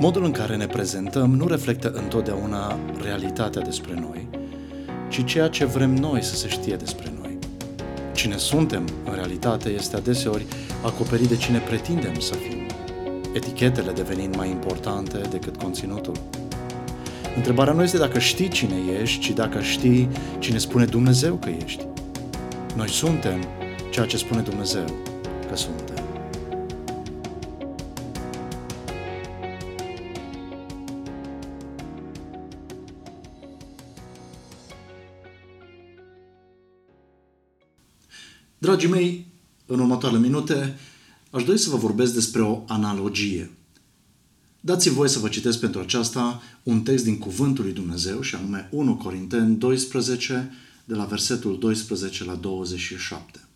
Modul în care ne prezentăm nu reflectă întotdeauna realitatea despre noi, ci ceea ce vrem noi să se știe despre noi. Cine suntem, în realitate, este adeseori acoperit de cine pretindem să fim, etichetele devenind mai importante decât conținutul. Întrebarea nu este dacă știi cine ești, ci dacă știi cine spune Dumnezeu că ești. Noi suntem ceea ce spune Dumnezeu că suntem. Dragii mei, în următoarele minute aș dori să vă vorbesc despre o analogie. Dați-mi voie să vă citesc pentru aceasta un text din Cuvântul lui Dumnezeu, și anume 1 Corinteni 12, de la versetul 12 la 27.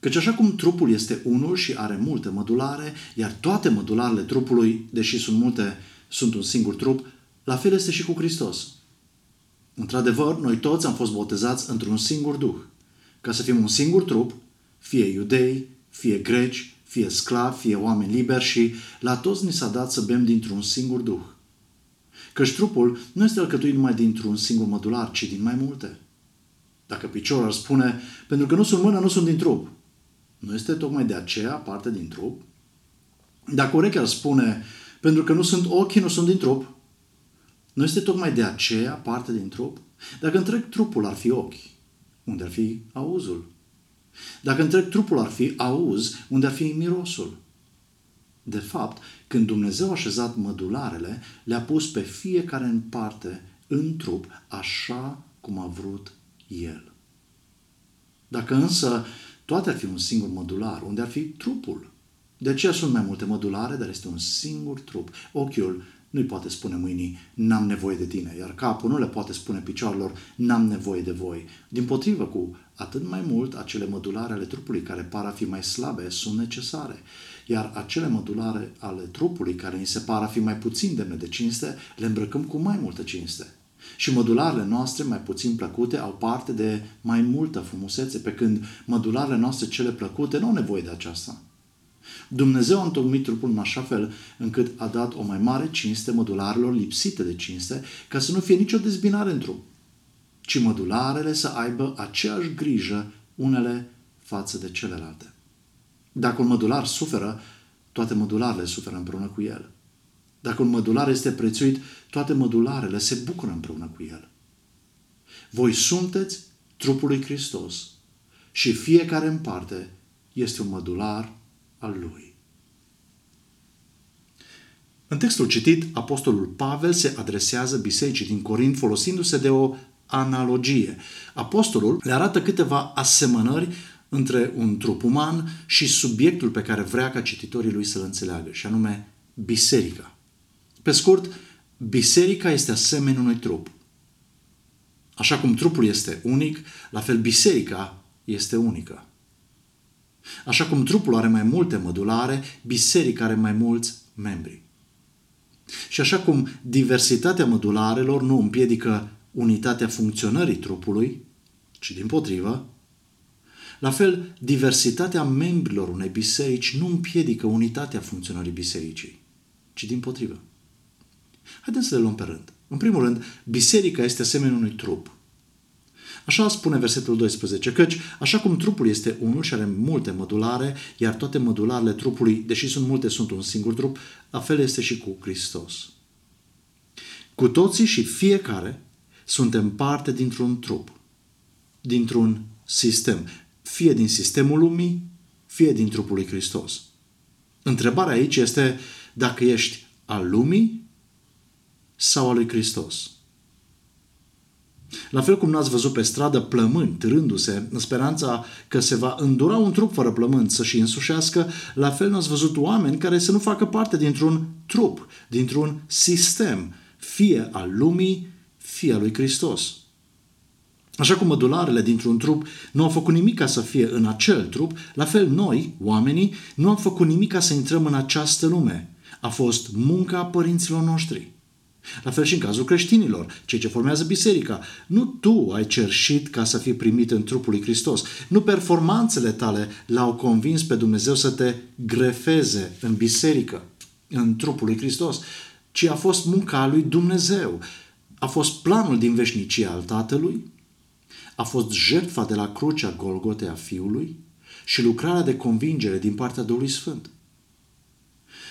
Căci așa cum trupul este unul și are multe mădulare, iar toate mădularele trupului, deși sunt multe, sunt un singur trup, la fel este și cu Hristos. Într-adevăr, noi toți am fost botezați într-un singur duh, ca să fim un singur trup, fie iudei, fie greci, fie sclavi, fie oameni liberi și la toți ni s-a dat să bem dintr-un singur duh. Căci trupul nu este alcătuit numai dintr-un singur mădular, ci din mai multe. Dacă piciorul ar spune, pentru că nu sunt mână, nu sunt din trup, nu este tocmai de aceea parte din trup? Dacă urechea ar spune, pentru că nu sunt ochii, nu sunt din trup, nu este tocmai de aceea parte din trup? Dacă întreg trupul ar fi ochi, unde ar fi auzul? Dacă întreg trupul ar fi auz, unde ar fi mirosul? De fapt, când Dumnezeu a așezat mădularele, le-a pus pe fiecare în parte, în trup, așa cum a vrut El. Dacă însă toate ar fi un singur mădular, unde ar fi trupul, de aceea sunt mai multe mădulare, dar este un singur trup. Ochiul nu-i poate spune mâinii, n-am nevoie de tine, iar capul nu le poate spune picioarelor, n-am nevoie de voi. Din potrivă, cu atât mai mult, acele mădulare ale trupului care par a fi mai slabe sunt necesare, iar acele mădulare ale trupului care ni se par a fi mai puțin demne de cinste, le îmbrăcăm cu mai multă cinste. Și mădularele noastre mai puțin plăcute au parte de mai multă frumusețe, pe când mădularele noastre cele plăcute nu au nevoie de aceasta. Dumnezeu a întocmit trupul în așa fel încât a dat o mai mare cinste mădularilor lipsite de cinste, ca să nu fie nicio dezbinare în trup, ci mădularele să aibă aceeași grijă unele față de celelalte. Dacă un mădular suferă, toate mădularele suferă împreună cu el. Dacă un mădular este prețuit, toate mădularele se bucură împreună cu el. Voi sunteți trupul lui Hristos și fiecare în parte este un mădular al lui. În textul citit, Apostolul Pavel se adresează bisericii din Corint folosindu-se de o analogie. Apostolul le arată câteva asemănări între un trup uman și subiectul pe care vrea ca cititorii lui să-l înțeleagă, și anume biserica. Pe scurt, biserica este asemenea unui trup. Așa cum trupul este unic, la fel biserica este unică. Așa cum trupul are mai multe mădulare, biserica are mai mulți membri. Și așa cum diversitatea mădularelor nu împiedică unitatea funcționării trupului, ci din potrivă, la fel, diversitatea membrilor unei biserici nu împiedică unitatea funcționării bisericii, ci din potrivă. Haideți să le luăm pe rând. În primul rând, biserica este asemenea unui trup. Așa spune versetul 12, căci așa cum trupul este unul și are multe mădulare, iar toate mădularele trupului, deși sunt multe, sunt un singur trup, la fel este și cu Hristos. Cu toții și fiecare suntem parte dintr-un trup, dintr-un sistem, fie din sistemul lumii, fie din trupul lui Hristos. Întrebarea aici este dacă ești al lumii sau al lui Hristos. La fel cum n-ați văzut pe stradă plămâni târându-se în speranța că se va îndura un trup fără plămâni să-și însușească, la fel n-ați văzut oameni care să nu facă parte dintr-un trup, dintr-un sistem, fie al lumii, fie al lui Hristos. Așa cum mădularele dintr-un trup nu au făcut nimic ca să fie în acel trup, la fel noi, oamenii, nu am făcut nimic ca să intrăm în această lume. A fost munca părinților noștri. La fel și în cazul creștinilor, cei ce formează biserica. Nu tu ai cerșit ca să fii primit în trupul lui Hristos. Nu performanțele tale l-au convins pe Dumnezeu să te grefeze în biserică. în trupul lui Hristos, ci a fost munca lui Dumnezeu. A fost planul din veșnicie al Tatălui, a fost jertfa de la crucea Golgote a Fiului și lucrarea de convingere din partea Duhului Sfânt.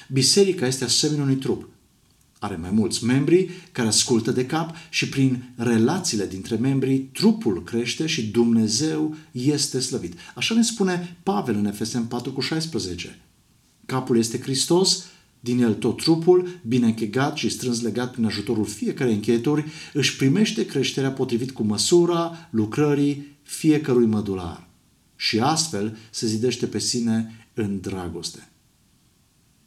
Biserica este asemenea unui trup. Are mai mulți membri care ascultă de cap și prin relațiile dintre membrii trupul crește și Dumnezeu este slăvit. Așa ne spune Pavel în Efesem 4 cu 16. Capul este Hristos, din el tot trupul, bine închegat și strâns legat prin ajutorul fiecare încheieturi, își primește creșterea potrivit cu măsura lucrării fiecărui mădular. Și astfel se zidește pe sine în dragoste.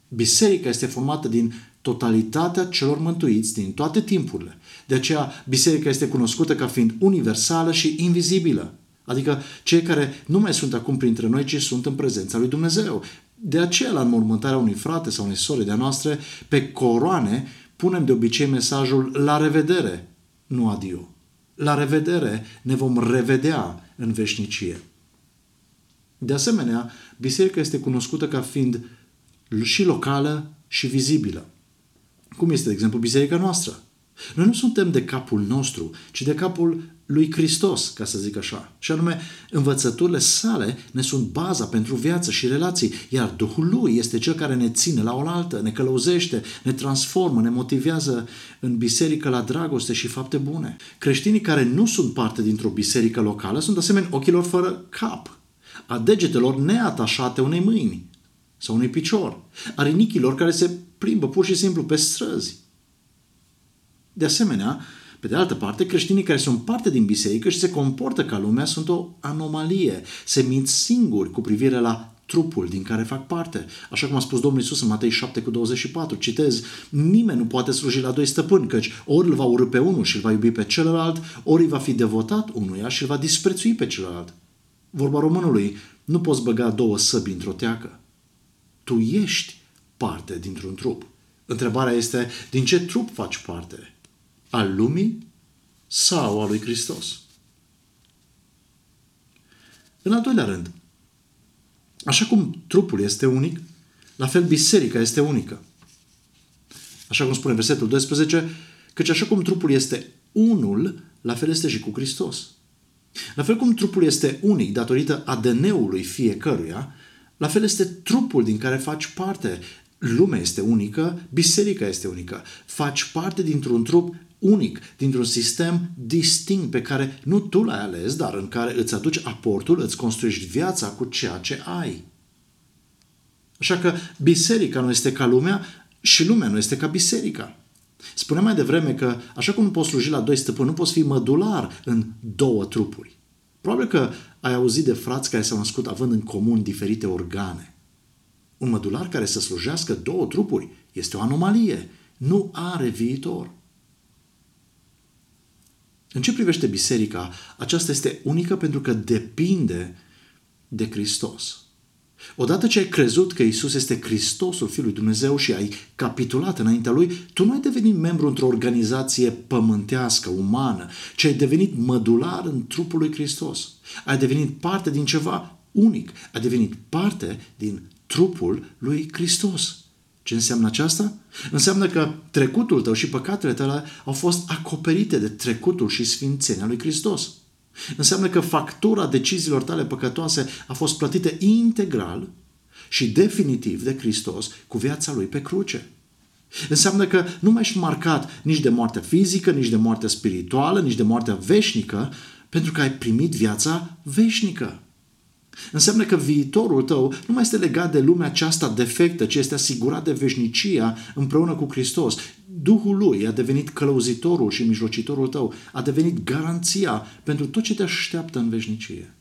Biserica este formată din totalitatea celor mântuiți din toate timpurile. De aceea, biserica este cunoscută ca fiind universală și invizibilă. Adică cei care nu mai sunt acum printre noi, ci sunt în prezența lui Dumnezeu. De aceea, la înmormântarea unui frate sau unei sore de-a noastre, pe coroane, punem de obicei mesajul la revedere, nu adio. La revedere ne vom revedea în veșnicie. De asemenea, biserica este cunoscută ca fiind și locală și vizibilă. Cum este, de exemplu, biserica noastră. Noi nu suntem de capul nostru, ci de capul lui Hristos, ca să zic așa. Și anume, învățăturile sale ne sunt baza pentru viață și relații, iar Duhul lui este cel care ne ține la oaltă, ne călăuzește, ne transformă, ne motivează în biserică la dragoste și fapte bune. Creștinii care nu sunt parte dintr-o biserică locală sunt asemenea ochilor fără cap, a degetelor neatașate unei mâini sau unui picior, a rinichilor care se plimbă pur și simplu pe străzi. De asemenea, pe de altă parte, creștinii care sunt parte din biserică și se comportă ca lumea sunt o anomalie. Se mint singuri cu privire la trupul din care fac parte. Așa cum a spus Domnul Isus în Matei 7 cu 24, citez, nimeni nu poate sluji la doi stăpâni, căci ori îl va urâ pe unul și îl va iubi pe celălalt, ori îi va fi devotat unuia și îl va disprețui pe celălalt. Vorba românului, nu poți băga două săbi într-o teacă. Tu ești parte dintr-un trup. Întrebarea este, din ce trup faci parte? Al lumii sau al lui Hristos? În al doilea rând, așa cum trupul este unic, la fel biserica este unică. Așa cum spune versetul 12, căci așa cum trupul este unul, la fel este și cu Hristos. La fel cum trupul este unic datorită ADN-ului fiecăruia, la fel este trupul din care faci parte. Lumea este unică, biserica este unică. Faci parte dintr-un trup unic, dintr-un sistem distinct pe care nu tu l-ai ales, dar în care îți aduci aportul, îți construiești viața cu ceea ce ai. Așa că biserica nu este ca lumea și lumea nu este ca biserica. Spuneam mai devreme că, așa cum nu poți sluji la doi stăpâni, nu poți fi mădular în două trupuri. Probabil că ai auzit de frați care s-au născut având în comun diferite organe. Un mădular care să slujească două trupuri este o anomalie. Nu are viitor. În ce privește biserica, aceasta este unică pentru că depinde de Hristos. Odată ce ai crezut că Isus este Hristosul Fiului Dumnezeu și ai capitulat înaintea Lui, tu nu ai devenit membru într-o organizație pământească, umană, ci ai devenit mădular în trupul lui Hristos. Ai devenit parte din ceva unic. Ai devenit parte din trupul lui Hristos. Ce înseamnă aceasta? Înseamnă că trecutul tău și păcatele tale au fost acoperite de trecutul și sfințenia lui Hristos. Înseamnă că factura deciziilor tale păcătoase a fost plătită integral și definitiv de Hristos cu viața lui pe cruce. Înseamnă că nu mai ești marcat nici de moartea fizică, nici de moartea spirituală, nici de moartea veșnică, pentru că ai primit viața veșnică. Înseamnă că viitorul tău nu mai este legat de lumea aceasta defectă, ci este asigurat de veșnicia împreună cu Hristos. Duhul lui a devenit călăuzitorul și mijlocitorul tău, a devenit garanția pentru tot ce te așteaptă în veșnicie.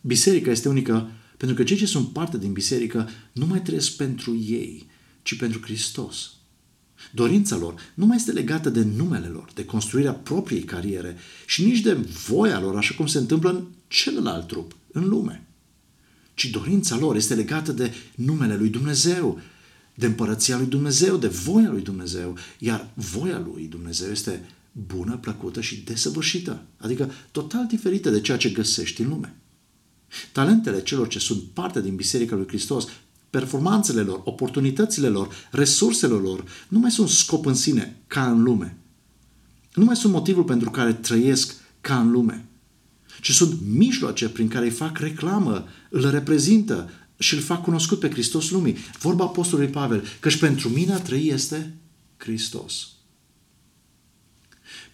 Biserica este unică pentru că cei ce sunt parte din biserică nu mai trăiesc pentru ei, ci pentru Hristos. Dorința lor nu mai este legată de numele lor, de construirea propriei cariere și nici de voia lor, așa cum se întâmplă în celălalt trup, în lume. Ci dorința lor este legată de numele lui Dumnezeu, de împărăția lui Dumnezeu, de voia lui Dumnezeu, iar voia lui Dumnezeu este bună, plăcută și desăvârșită, adică total diferită de ceea ce găsești în lume. Talentele celor ce sunt parte din Biserica lui Hristos performanțele lor, oportunitățile lor, resursele lor nu mai sunt scop în sine ca în lume. Nu mai sunt motivul pentru care trăiesc ca în lume, ci sunt mijloace prin care îi fac reclamă, îl reprezintă și îl fac cunoscut pe Hristos lumii. Vorba Apostolului Pavel, căci pentru mine a trăi este Hristos.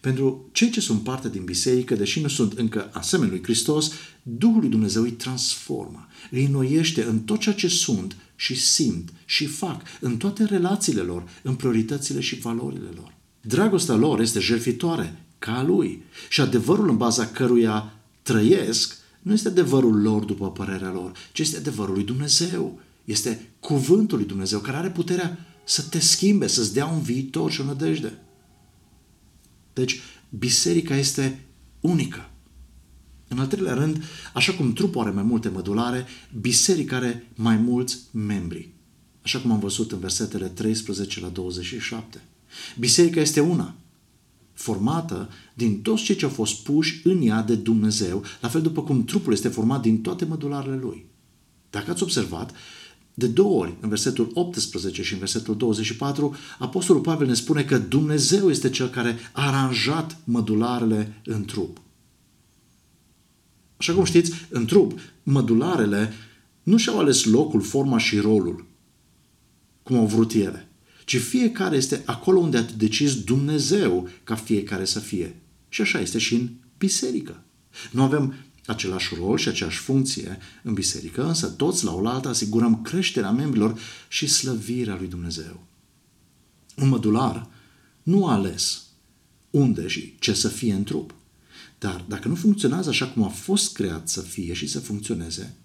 Pentru cei ce sunt parte din biserică, deși nu sunt încă asemenea lui Hristos, Duhul lui Dumnezeu îi transformă, îi înnoiește în tot ceea ce sunt și simt și fac, în toate relațiile lor, în prioritățile și valorile lor. Dragostea lor este jertfitoare, ca a lui. Și adevărul în baza căruia trăiesc nu este adevărul lor după părerea lor, ci este adevărul lui Dumnezeu. Este cuvântul lui Dumnezeu care are puterea să te schimbe, să-ți dea un viitor și o nădejde. Deci, biserica este unică. În al treilea rând, așa cum trupul are mai multe mădulare, biserica are mai mulți membri. Așa cum am văzut în versetele 13 la 27. Biserica este una, formată din toți cei ce au fost puși în ea de Dumnezeu, la fel după cum trupul este format din toate mădularele lui. Dacă ați observat, de două ori, în versetul 18 și în versetul 24, Apostolul Pavel ne spune că Dumnezeu este cel care a aranjat mădularele în trup. Așa cum știți, în trup, mădularele nu și-au ales locul, forma și rolul, cum au vrut ele, ci fiecare este acolo unde a decis Dumnezeu ca fiecare să fie. Și așa este și în biserică. Nu avem același rol și aceeași funcție în biserică, însă toți la oaltă asigurăm creșterea membrilor și slăvirea lui Dumnezeu. Un mădular nu a ales unde și ce să fie în trup. Dar dacă nu funcționează așa cum a fost creat să fie și să funcționeze,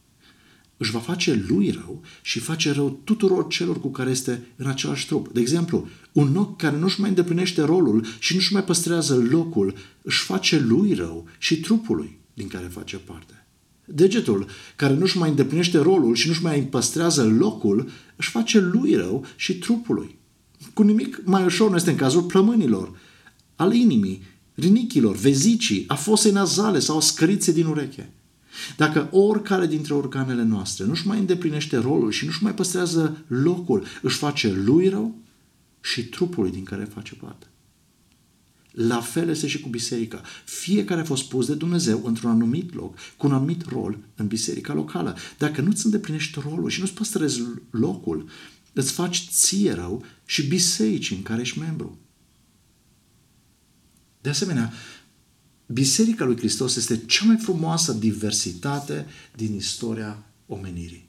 își va face lui rău și face rău tuturor celor cu care este în același trup. De exemplu, un ochi care nu-și mai îndeplinește rolul și nu-și mai păstrează locul, își face lui rău și trupului din care face parte. Degetul, care nu-și mai îndeplinește rolul și nu-și mai păstrează locul, își face lui rău și trupului. Cu nimic mai ușor nu este în cazul plămânilor, al inimii, rinichilor, vezicii, a fosei nazale sau a scăriței din ureche. Dacă oricare dintre organele noastre nu-și mai îndeplinește rolul și nu-și mai păstrează locul, își face lui rău și trupului din care face parte. La fel este și cu biserica. Fiecare a fost pus de Dumnezeu într-un anumit loc, cu un anumit rol în biserica locală. Dacă nu-ți îndeplinești rolul și nu-ți păstrezi locul, îți faci ție rău și bisericii în care ești membru. De asemenea, Biserica lui Hristos este cea mai frumoasă diversitate din istoria omenirii.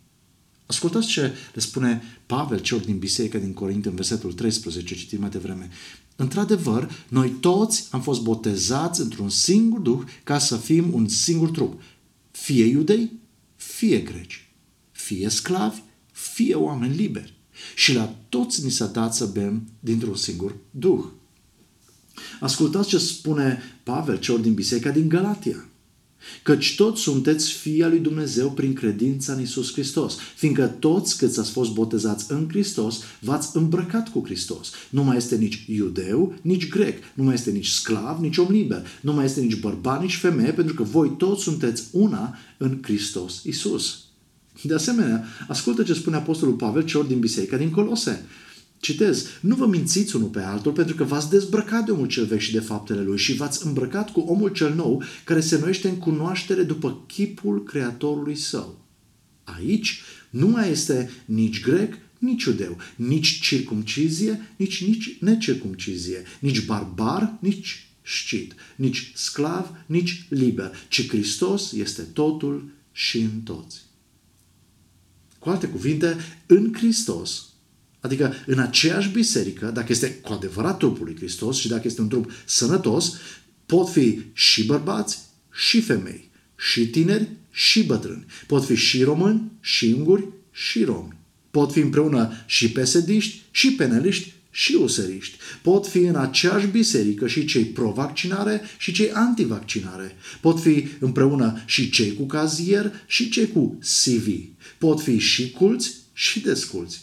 Ascultați ce le spune Pavel celor din biserica din Corint în versetul 13, citim mai devreme. Într-adevăr, noi toți am fost botezați într-un singur duh ca să fim un singur trup. Fie iudei, fie greci, fie sclavi, fie oameni liberi. Și la toți ni s-a dat să bem dintr-un singur duh. Ascultați ce spune Pavel celor din biserica din Galatia. Căci toți sunteți fii al lui Dumnezeu prin credința în Isus Hristos, fiindcă toți câți ați fost botezați în Hristos, v-ați îmbrăcat cu Hristos. Nu mai este nici iudeu, nici grec, nu mai este nici sclav, nici om liber, nu mai este nici bărbat, nici femeie, pentru că voi toți sunteți una în Hristos Isus. De asemenea, ascultă ce spune Apostolul Pavel celor din biserica din Colose. Citez, nu vă mințiți unul pe altul pentru că v-ați dezbrăcat de omul cel vechi și de faptele lui și v-ați îmbrăcat cu omul cel nou care se nuiește în cunoaștere după chipul Creatorului său. Aici nu mai este nici grec, nici iudeu, nici circumcizie, nici, nici necircumcizie, nici barbar, nici șcit, nici sclav, nici liber, ci Hristos este totul și în toți. Cu alte cuvinte, în Hristos Adică în aceeași biserică, dacă este cu adevărat trupul lui Hristos și dacă este un trup sănătos, pot fi și bărbați și femei, și tineri și bătrâni. Pot fi și români, și unguri, și romi. Pot fi împreună și pesediști, și peneliști, și useriști. Pot fi în aceeași biserică și cei pro-vaccinare și cei antivaccinare. Pot fi împreună și cei cu cazier și cei cu CV. Pot fi și culți și desculți.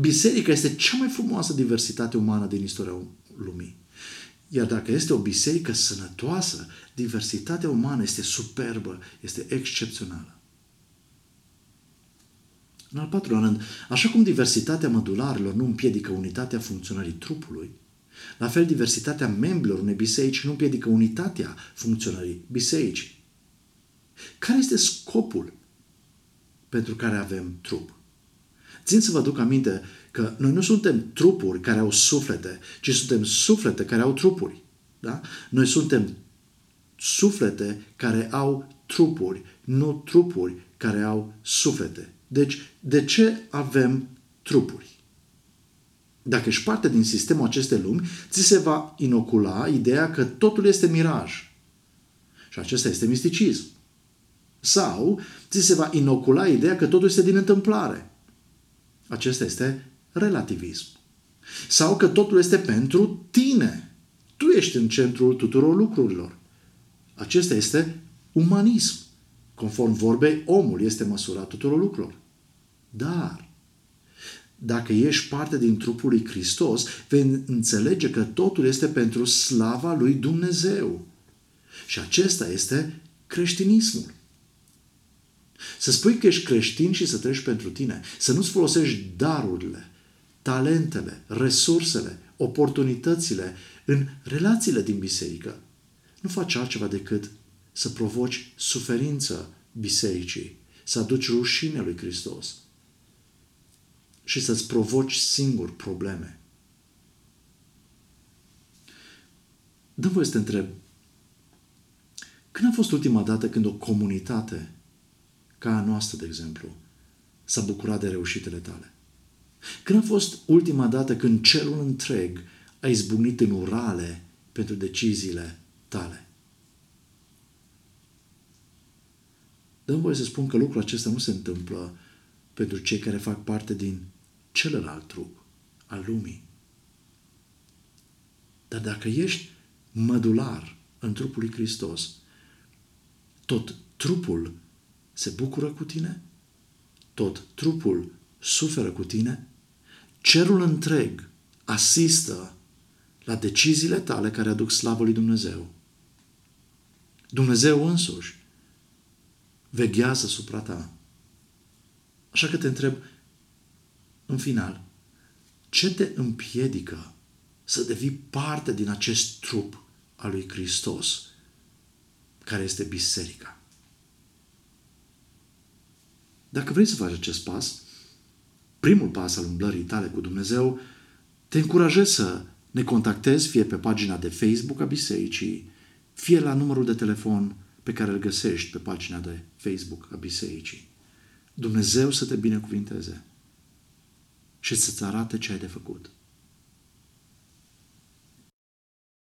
Biserica este cea mai frumoasă diversitate umană din istoria lumii. Iar dacă este o biserică sănătoasă, diversitatea umană este superbă, este excepțională. În al patrulea rând, așa cum diversitatea mădularilor nu împiedică unitatea funcționării trupului, la fel diversitatea membrilor unei biserici nu împiedică unitatea funcționării bisericii. Care este scopul pentru care avem trup? Țin să vă duc aminte că noi nu suntem trupuri care au suflete, ci suntem suflete care au trupuri. Da? Noi suntem suflete care au trupuri, nu trupuri care au suflete. Deci, de ce avem trupuri? Dacă ești parte din sistemul acestei lumi, ți se va inocula ideea că totul este miraj. Și acesta este misticism. Sau ți se va inocula ideea că totul este din întâmplare. Acesta este relativism. Sau că totul este pentru tine. Tu ești în centrul tuturor lucrurilor. Acesta este umanism. Conform vorbei, omul este măsura tuturor lucrurilor. Dar, dacă ești parte din trupul lui Hristos, vei înțelege că totul este pentru slava lui Dumnezeu. Și acesta este creștinismul. Să spui că ești creștin și să treci pentru tine. Să nu-ți folosești darurile, talentele, resursele, oportunitățile în relațiile din biserică. Nu faci altceva decât să provoci suferință bisericii, să aduci rușine lui Hristos și să-ți provoci singur probleme. Dă voi să te întreb, când a fost ultima dată când o comunitate ca a noastră, de exemplu, s-a bucurat de reușitele tale? Când a fost ultima dată când cerul întreg a izbucnit în urale pentru deciziile tale? Dăm voie să spun că lucrul acesta nu se întâmplă pentru cei care fac parte din celălalt trup al lumii. Dar dacă ești mădular în trupul lui Hristos, tot trupul se bucură cu tine, tot trupul suferă cu tine, cerul întreg asistă la deciziile tale care aduc slavă lui Dumnezeu. Dumnezeu însuși veghează supra ta. Așa că te întreb, în final, ce te împiedică să devii parte din acest trup al lui Hristos, care este biserica? Dacă vrei să faci acest pas, primul pas al umblării tale cu Dumnezeu, te încurajez să ne contactezi fie pe pagina de Facebook a bisericii, fie la numărul de telefon pe care îl găsești pe pagina de Facebook a bisericii. Dumnezeu să te binecuvinteze și să-ți arate ce ai de făcut.